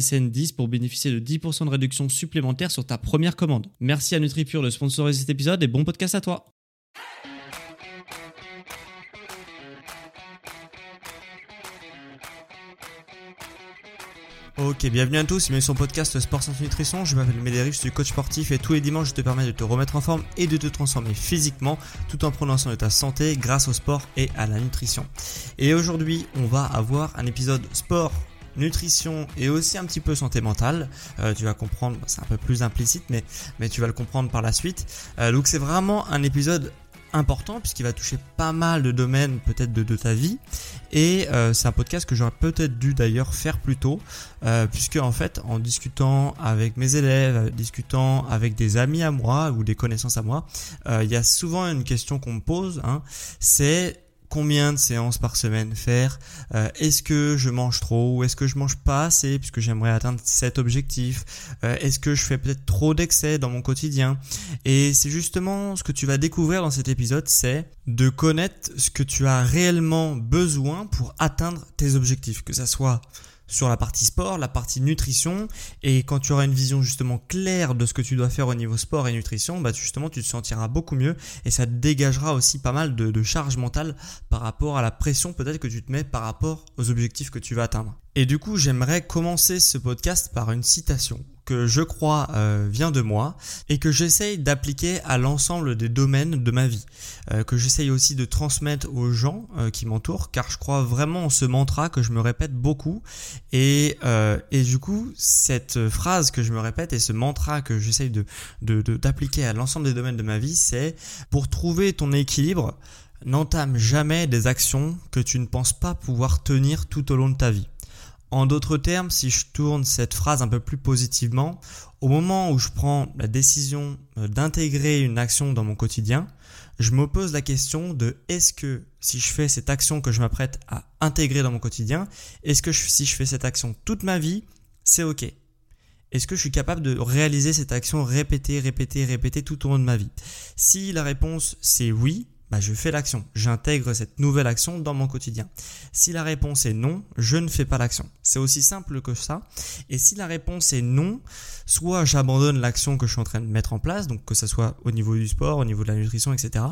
SSN 10 pour bénéficier de 10% de réduction supplémentaire sur ta première commande. Merci à NutriPure de sponsoriser cet épisode et bon podcast à toi. Ok, bienvenue à tous, bienvenue sur le podcast Sport sans nutrition. Je m'appelle Médéric, je suis coach sportif et tous les dimanches je te permets de te remettre en forme et de te transformer physiquement tout en prenant soin de ta santé grâce au sport et à la nutrition. Et aujourd'hui, on va avoir un épisode sport nutrition et aussi un petit peu santé mentale. Euh, tu vas comprendre, c'est un peu plus implicite, mais, mais tu vas le comprendre par la suite. Euh, donc c'est vraiment un épisode important puisqu'il va toucher pas mal de domaines peut-être de, ta vie et euh, c'est un podcast que j'aurais peut-être dû d'ailleurs faire plus tôt puisque en fait en discutant avec mes élèves, discutant avec des amis à moi ou des connaissances à moi, il y a souvent une question qu'on me pose, hein, c'est combien de séances par semaine faire, euh, est-ce que je mange trop ou est-ce que je mange pas assez puisque j'aimerais atteindre cet objectif, euh, est-ce que je fais peut-être trop d'excès dans mon quotidien. Et c'est justement ce que tu vas découvrir dans cet épisode, c'est de connaître ce que tu as réellement besoin pour atteindre tes objectifs, que ça soit sur la partie sport, la partie nutrition, et quand tu auras une vision justement claire de ce que tu dois faire au niveau sport et nutrition, bah justement tu te sentiras beaucoup mieux. Et ça te dégagera aussi pas mal de, de charge mentale par rapport à la pression peut-être que tu te mets par rapport aux objectifs que tu vas atteindre. Et du coup, j'aimerais commencer ce podcast par une citation que je crois euh, vient de moi et que j'essaye d'appliquer à l'ensemble des domaines de ma vie, euh, que j'essaye aussi de transmettre aux gens euh, qui m'entourent, car je crois vraiment en ce mantra que je me répète beaucoup et, et du coup cette phrase que je me répète et ce mantra que j'essaye de d'appliquer de, à l'ensemble des domaines de ma vie, c'est pour trouver ton équilibre, n'entame jamais des actions que tu ne penses pas pouvoir tenir tout au long de ta vie. En d'autres termes, si je tourne cette phrase un peu plus positivement, au moment où je prends la décision euh, d'intégrer une action dans mon quotidien, je me pose la question de est-ce que si je fais cette action que je m'apprête à intégrer dans mon quotidien, est-ce que si je fais cette action toute ma vie, c'est ok? Est-ce que je suis capable de réaliser cette action répéter, répéter, répéter tout au long de ma vie? Si la réponse c'est oui, bah, je fais l'action. J'intègre cette nouvelle action dans mon quotidien. Si la réponse est non, je ne fais pas l'action. C'est aussi simple que ça. Et si la réponse est non, soit j'abandonne l'action que je suis en train de mettre en place, donc que ce soit au niveau du sport, au niveau de la nutrition, etc.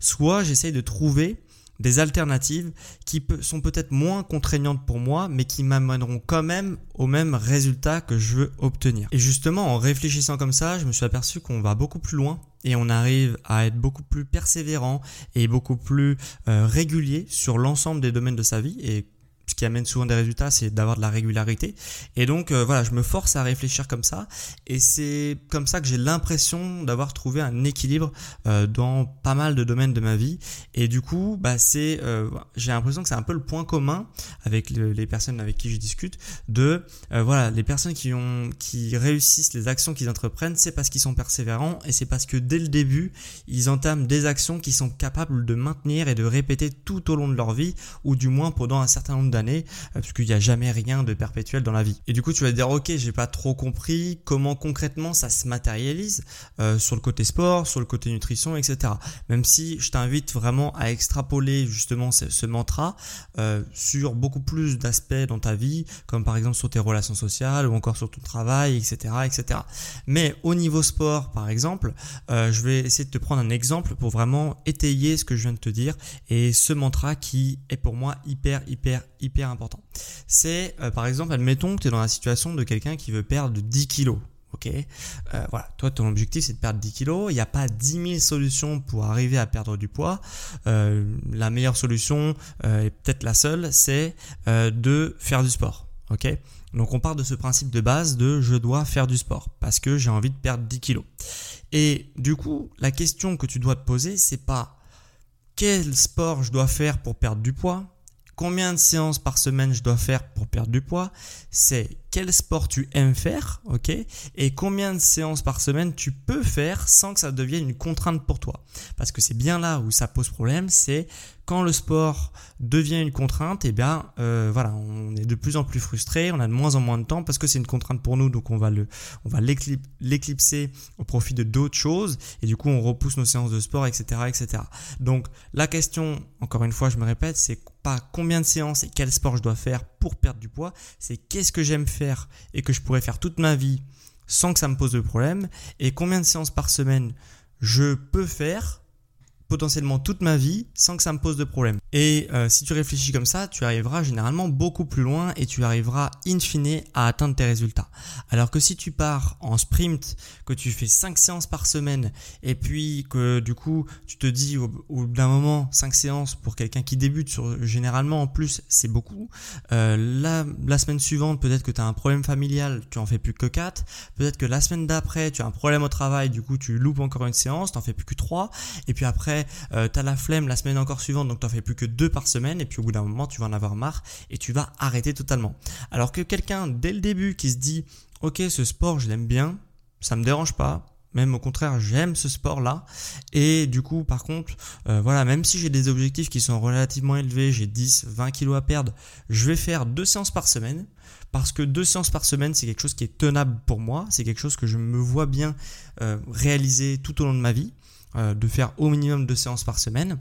Soit j'essaye de trouver des alternatives qui sont peut-être moins contraignantes pour moi, mais qui m'amèneront quand même au même résultat que je veux obtenir. Et justement, en réfléchissant comme ça, je me suis aperçu qu'on va beaucoup plus loin et on arrive à être beaucoup plus persévérant et beaucoup plus euh, régulier sur l'ensemble des domaines de sa vie et ce qui amène souvent des résultats, c'est d'avoir de la régularité. Et donc euh, voilà, je me force à réfléchir comme ça, et c'est comme ça que j'ai l'impression d'avoir trouvé un équilibre euh, dans pas mal de domaines de ma vie. Et du coup, bah c'est, euh, j'ai l'impression que c'est un peu le point commun avec les personnes avec qui je discute, de voilà, les personnes qui ont, qui réussissent les actions qu'ils entreprennent, c'est parce qu'ils sont persévérants, et c'est parce que dès le début, ils entament des actions qui sont capables de maintenir et de répéter tout au long de leur vie, ou du moins pendant un certain nombre d'années euh, parce qu'il n'y a jamais rien de perpétuel dans la vie. Et du coup, tu vas te dire, ok, j'ai pas trop compris comment concrètement ça se matérialise euh, sur le côté sport, sur le côté nutrition, etc. Même si je t'invite vraiment à extrapoler justement ce, mantra euh, sur beaucoup plus d'aspects dans ta vie, comme par exemple sur tes relations sociales ou encore sur ton travail, etc., etc. Mais au niveau sport, par exemple, je vais essayer de te prendre un exemple pour vraiment étayer ce que je viens de te dire et ce mantra qui est pour moi hyper, hyper, hyper important. C'est euh, par exemple, admettons que tu es dans la situation de quelqu'un qui veut perdre 10 kilos. Ok, euh, voilà. Toi, ton objectif c'est de perdre 10 kilos. Il n'y a pas 10 000 solutions pour arriver à perdre du poids. Euh, la meilleure solution, et peut-être la seule, c'est de faire du sport. Ok, donc on part de ce principe de base de je dois faire du sport parce que j'ai envie de perdre 10 kilos. Et du coup, la question que tu dois te poser, c'est pas quel sport je dois faire pour perdre du poids, combien de séances par semaine je dois faire pour perdre du poids, c'est quel sport tu aimes faire, ok, et combien de séances par semaine tu peux faire sans que ça devienne une contrainte pour toi. Parce que c'est bien là où ça pose problème, c'est quand le sport devient une contrainte, et eh bien euh, voilà, on est de plus en plus frustré, on a de moins en moins de temps parce que c'est une contrainte pour nous, donc on va le, on va l'éclipser au profit de d'autres choses, et du coup on repousse nos séances de sport, etc., etc. Donc la question, encore une fois, je me répète, c'est combien de séances et quel sport je dois faire pour perdre du poids, c'est qu'est-ce que j'aime faire et que je pourrais faire toute ma vie sans que ça me pose de problème, et combien de séances par semaine je peux faire potentiellement toute ma vie sans que ça me pose de problème. Et euh, si tu réfléchis comme ça, tu arriveras généralement beaucoup plus loin et tu arriveras in fine à atteindre tes résultats. Alors que si tu pars en sprint, que tu fais 5 séances par semaine et puis que du coup tu te dis au, bout d'un moment 5 séances pour quelqu'un qui débute, sur, généralement en plus c'est beaucoup. Euh, la, la semaine suivante peut-être que tu as un problème familial, tu en fais plus que 4. Peut-être que la semaine d'après tu as un problème au travail, du coup tu loupes encore une séance, tu en fais plus que 3. Et puis après euh, t'as la flemme la semaine encore suivante, donc t'en fais plus que deux par semaine, et puis au bout d'un moment, tu vas en avoir marre et tu vas arrêter totalement. Alors que quelqu'un dès le début qui se dit, ok, ce sport, je l'aime bien, ça me dérange pas, même au contraire, j'aime ce sport-là. Et du coup, par contre, euh, voilà, même si j'ai des objectifs qui sont relativement élevés, j'ai 10, 20 kilos à perdre, je vais faire deux séances par semaine. Parce que deux séances par semaine, c'est quelque chose qui est tenable pour moi. C'est quelque chose que je me vois bien euh, réaliser tout au long de ma vie. Euh, de faire au minimum deux séances par semaine.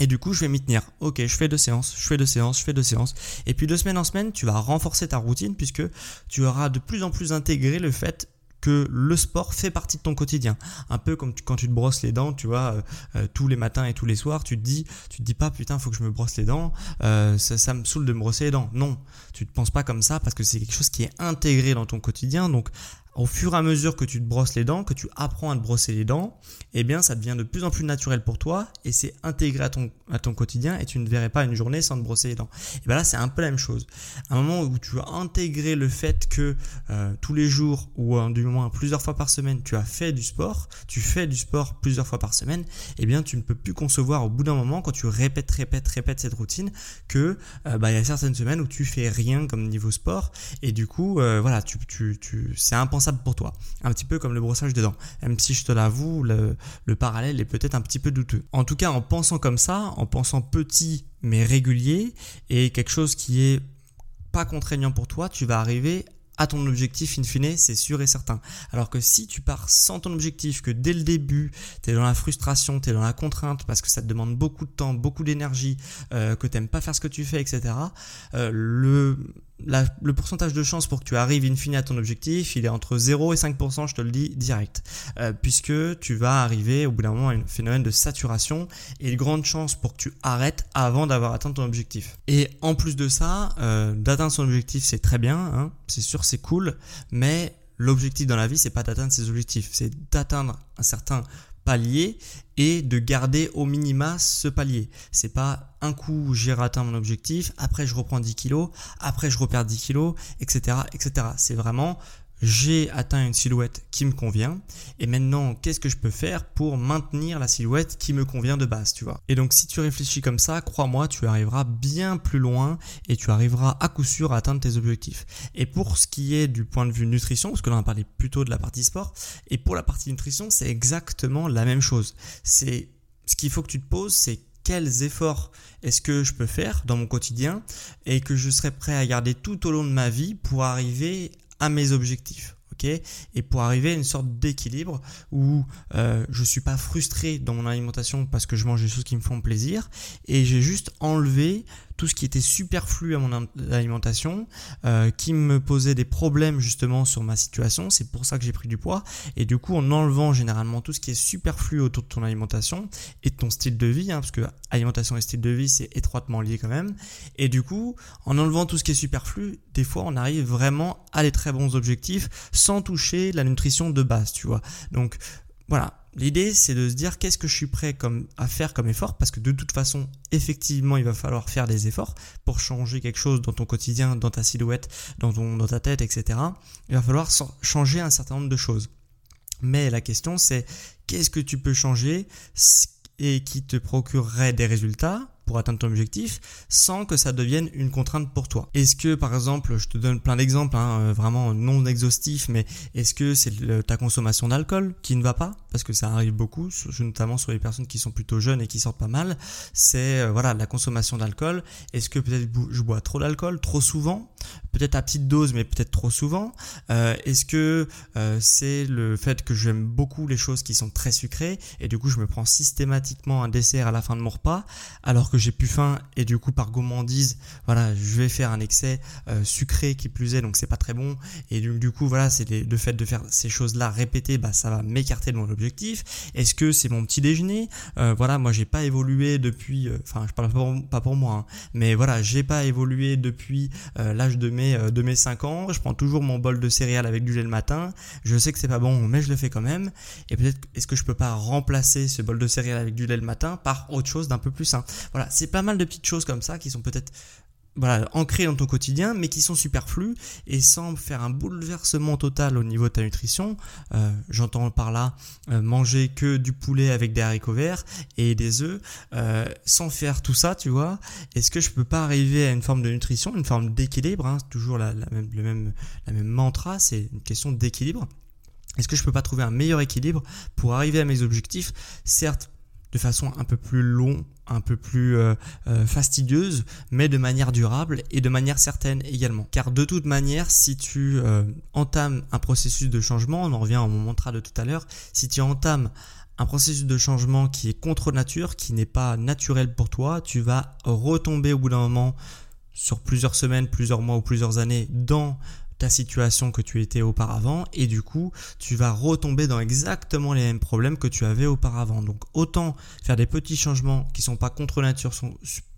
Et du coup, je vais m'y tenir. Ok, je fais deux séances, je fais deux séances, je fais deux séances. Et puis de semaine en semaine, tu vas renforcer ta routine puisque tu auras de plus en plus intégré le fait que le sport fait partie de ton quotidien. Un peu comme quand tu te brosses les dents, tu vois, euh, euh, tous les matins et tous les soirs, tu te dis, tu te dis pas putain, faut que je me brosse les dents, ça, ça, me saoule de me brosser les dents. Non, tu te penses pas comme ça parce que c'est quelque chose qui est intégré dans ton quotidien. Donc au fur et à mesure que tu te brosses les dents, que tu apprends à te brosser les dents, eh bien ça devient de plus en plus naturel pour toi et c'est intégré à ton, quotidien et tu ne verrais pas une journée sans te brosser les dents. Et bien là c'est un peu la même chose. À un moment où tu as intégré le fait que euh, tous les jours ou du moins plusieurs fois par semaine tu as fait du sport, tu fais du sport plusieurs fois par semaine, eh bien tu ne peux plus concevoir au bout d'un moment quand tu répètes, répètes, répètes cette routine que euh, bah, il y a certaines semaines où tu fais rien comme niveau sport et du coup euh, voilà tu, tu, tu c'est impensable pour toi. Un petit peu comme le brossage des dents. Même si je te l'avoue, le, le parallèle est peut-être un petit peu douteux. En tout cas, en pensant comme ça, en pensant petit mais régulier, et quelque chose qui est pas contraignant pour toi, tu vas arriver à ton objectif in fine, c'est sûr et certain. Alors que si tu pars sans ton objectif, que dès le début, tu es dans la frustration, tu es dans la contrainte parce que ça te demande beaucoup de temps, beaucoup d'énergie, euh, que tu pas faire ce que tu fais, etc., euh, le, le pourcentage de chance pour que tu arrives in fine à ton objectif, il est entre 0 et 5%, je te le dis direct. Euh, puisque tu vas arriver au bout d'un moment à un phénomène de saturation et une grande chance pour que tu arrêtes avant d'avoir atteint ton objectif. Et en plus de ça, euh, d'atteindre son objectif, c'est très bien, hein, c'est sûr, c'est cool, mais l'objectif dans la vie, c'est pas d'atteindre ses objectifs, c'est d'atteindre un certain palier et de garder au minima ce palier. C'est pas un coup j'ai atteint mon objectif, après je reprends 10 kilos, après je repère 10 kilos, etc. etc. C'est vraiment j'ai atteint une silhouette qui me convient et maintenant qu'est-ce que je peux faire pour maintenir la silhouette qui me convient de base, tu vois? Et donc si tu réfléchis comme ça, crois-moi, tu arriveras bien plus loin et tu arriveras à coup sûr à atteindre tes objectifs. Et pour ce qui est du point de vue nutrition, parce que là on a parlé plutôt de la partie sport, et pour la partie nutrition, c'est exactement la même chose. C'est ce qu'il faut que tu te poses, c'est quels efforts est-ce que je peux faire dans mon quotidien et que je serai prêt à garder tout au long de ma vie pour arriver à mes objectifs. ok? Et pour arriver à une sorte d'équilibre où euh, je suis pas frustré dans mon alimentation parce que je mange des choses qui me font plaisir et j'ai juste enlevé tout ce qui était superflu à mon alimentation, euh, qui me posait des problèmes justement sur ma situation. C'est pour ça que j'ai pris du poids. Et du coup, en enlevant généralement tout ce qui est superflu autour de ton alimentation et de ton style de vie, hein, parce que alimentation et style de vie, c'est étroitement lié quand même. Et du coup, en enlevant tout ce qui est superflu, des fois, on arrive vraiment à des très bons objectifs sans toucher la nutrition de base, tu vois. Donc, voilà, L'idée, c'est de se dire qu'est-ce que je suis prêt comme, à faire comme effort, parce que de toute façon, effectivement, il va falloir faire des efforts pour changer quelque chose dans ton quotidien, dans ta silhouette, dans, ton, dans ta tête, etc. Il va falloir changer un certain nombre de choses. Mais la question, c'est qu'est-ce que tu peux changer et qui te procurerait des résultats pour atteindre ton objectif sans que ça devienne une contrainte pour toi. Est-ce que par exemple, je te donne plein d'exemples, hein, euh, vraiment non exhaustifs, mais est-ce que c'est ta consommation d'alcool qui ne va pas? Parce que ça arrive beaucoup, notamment sur les personnes qui sont plutôt jeunes et qui sortent pas mal. C'est euh, voilà la consommation d'alcool. Est-ce que peut-être je bois trop d'alcool, trop souvent? Peut-être à petite dose, mais peut-être trop souvent. Euh, est-ce que c'est le fait que j'aime beaucoup les choses qui sont très sucrées et du coup je me prends systématiquement un dessert à la fin de mon repas alors que j'ai plus faim et du coup par gourmandise, voilà, je vais faire un excès euh, sucré qui plus est, donc c'est pas très bon. Et du, coup, voilà, c'est le fait de faire ces choses-là répétées, bah ça va m'écarter de mon objectif. Est-ce que c'est mon petit déjeuner? Euh, Voilà, moi j'ai pas évolué depuis, euh, enfin je parle pas pour, moi, hein, mais voilà, j'ai pas évolué depuis l'âge de mes de mes 5 ans. Je prends toujours mon bol de céréales avec du lait le matin. Je sais que c'est pas bon, mais je le fais quand même. Et peut-être est-ce que je peux pas remplacer ce bol de céréales avec du lait le matin par autre chose d'un peu plus sain? Voilà, c'est pas mal de petites choses comme ça qui sont peut-être ancrées dans ton quotidien, mais qui sont superflues et sans faire un bouleversement total au niveau de ta nutrition. Euh, j'entends par là euh, manger que du poulet avec des haricots verts et des œufs, euh, sans faire tout ça, tu vois. Est-ce que je peux pas arriver à une forme de nutrition, une forme d'équilibre hein, Toujours la, même, le même, la même mantra, c'est une question d'équilibre. Est-ce que je peux pas trouver un meilleur équilibre pour arriver à mes objectifs? Certes, de façon un peu plus long, un peu plus euh, euh, fastidieuse, mais de manière durable et de manière certaine également. Car de toute manière, si tu euh, entames un processus de changement, on en revient à mon mantra de tout à l'heure, si tu entames un processus de changement qui est contre nature, qui n'est pas naturel pour toi, tu vas retomber au bout d'un moment sur plusieurs semaines, plusieurs mois ou plusieurs années dans situation que tu étais auparavant et du coup tu vas retomber dans exactement les mêmes problèmes que tu avais auparavant. Donc autant faire des petits changements qui sont pas contre nature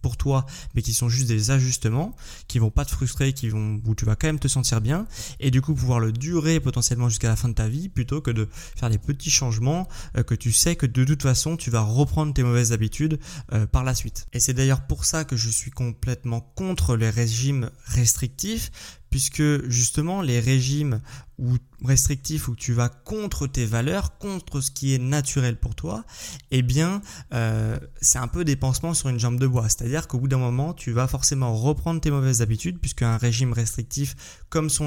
pour toi mais qui sont juste des ajustements qui vont pas te frustrer, qui vont où tu vas quand même te sentir bien et du coup pouvoir le durer potentiellement jusqu'à la fin de ta vie plutôt que de faire des petits changements euh, que tu sais que de toute façon tu vas reprendre tes mauvaises habitudes euh, par la suite. Et c'est d'ailleurs pour ça que je suis complètement contre les régimes restrictifs puisque justement les régimes ou restrictifs où tu vas contre tes valeurs, contre ce qui est naturel pour toi, eh bien euh, c'est un peu des pansements sur une jambe de bois. C'est-à-dire qu'au bout d'un moment, tu vas forcément reprendre tes mauvaises habitudes, puisque un régime restrictif, comme son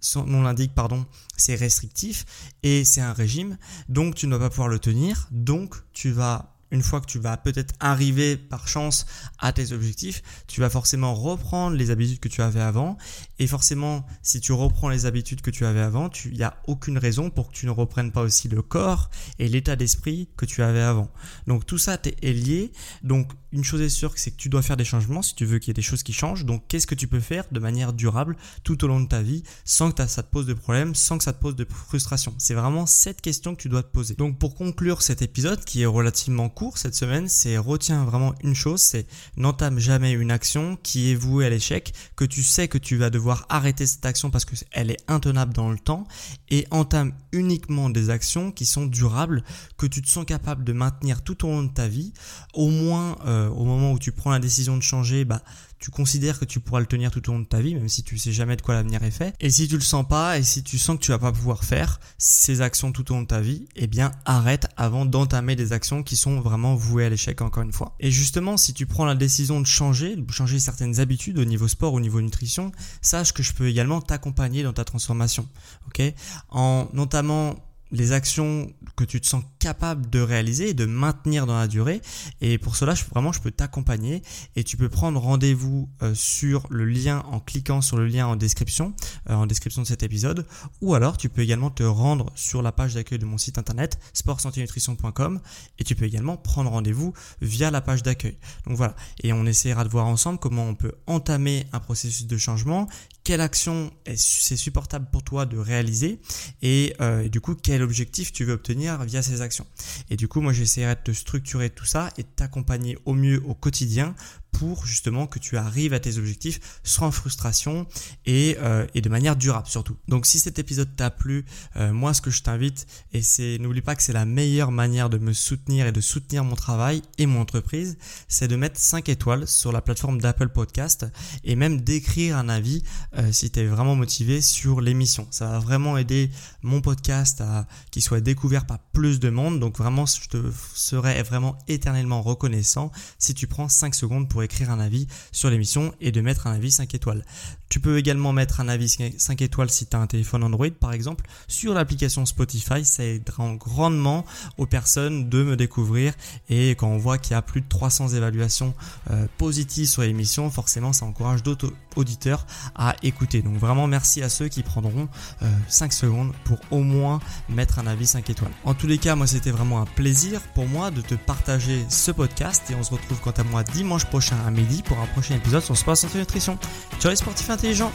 son nom l'indique, pardon, c'est restrictif et c'est un régime, donc tu ne vas pas pouvoir le tenir, donc tu vas une fois que tu vas peut-être arriver par chance à tes objectifs, tu vas forcément reprendre les habitudes que tu avais avant. Et forcément, si tu reprends les habitudes que tu avais avant, il n'y a aucune raison pour que tu ne reprennes pas aussi le corps et l'état d'esprit que tu avais avant. Donc tout ça est lié. Donc une chose est sûre, c'est que tu dois faire des changements si tu veux qu'il y ait des choses qui changent. Donc qu'est-ce que tu peux faire de manière durable tout au long de ta vie sans que ça te pose de problème, sans que ça te pose de frustration? C'est vraiment cette question que tu dois te poser. Donc pour conclure cet épisode qui est relativement cette semaine, c'est retiens vraiment une chose, c'est n'entame jamais une action qui est vouée à l'échec, que tu sais que tu vas devoir arrêter cette action parce qu'elle est intenable dans le temps, et entame uniquement des actions qui sont durables, que tu te sens capable de maintenir tout au long de ta vie, au moins euh, au moment où tu prends la décision de changer, bah tu considères que tu pourras le tenir tout au long de ta vie, même si tu sais jamais de quoi l'avenir est fait. Et si tu le sens pas, et si tu sens que tu vas pas pouvoir faire ces actions tout au long de ta vie, eh bien arrête avant d'entamer des actions qui sont vraiment vouées à l'échec encore une fois. Et justement, si tu prends la décision de changer, de changer certaines habitudes au niveau sport, au niveau nutrition, sache que je peux également t'accompagner dans ta transformation. Ok? En notamment les actions que tu te sens capable de réaliser et de maintenir dans la durée. Et pour cela, je, vraiment, je peux t'accompagner et tu peux prendre rendez-vous euh, sur le lien en cliquant sur le lien en description, euh, en description de cet épisode. Ou alors, tu peux également te rendre sur la page d'accueil de mon site internet sportsantinutrition.com et tu peux également prendre rendez-vous via la page d'accueil. Donc voilà. Et on essaiera de voir ensemble comment on peut entamer un processus de changement quelle action c'est supportable pour toi de réaliser et, euh, et, du coup quel objectif tu veux obtenir via ces actions. Et du coup moi j'essaierai de te structurer tout ça et de t'accompagner au mieux au quotidien pour justement que tu arrives à tes objectifs sans frustration et, euh, et de manière durable surtout. Donc si cet épisode t'a plu, euh, moi ce que je t'invite, et c'est n'oublie pas que c'est la meilleure manière de me soutenir et de soutenir mon travail et mon entreprise, c'est de mettre 5 étoiles sur la plateforme d'Apple Podcast et même d'écrire un avis euh, si tu es vraiment motivé sur l'émission. Ça va vraiment aider mon podcast à qu'il soit découvert par plus de monde. Donc vraiment, je te serai vraiment éternellement reconnaissant si tu prends 5 secondes pour écrire un avis sur l'émission et de mettre un avis 5 étoiles. Tu peux également mettre un avis 5 étoiles si tu as un téléphone Android par exemple sur l'application Spotify. Ça aidera grandement aux personnes de me découvrir et quand on voit qu'il y a plus de 300 évaluations euh, positives sur l'émission, forcément ça encourage d'autres auditeurs à écouter. Donc vraiment merci à ceux qui prendront 5 euh, secondes pour au moins mettre un avis 5 étoiles. En tous les cas, moi c'était vraiment un plaisir pour moi de te partager ce podcast et on se retrouve quant à moi dimanche prochain à midi pour un prochain épisode sur Sport Santé Nutrition. Ciao les sportifs intelligents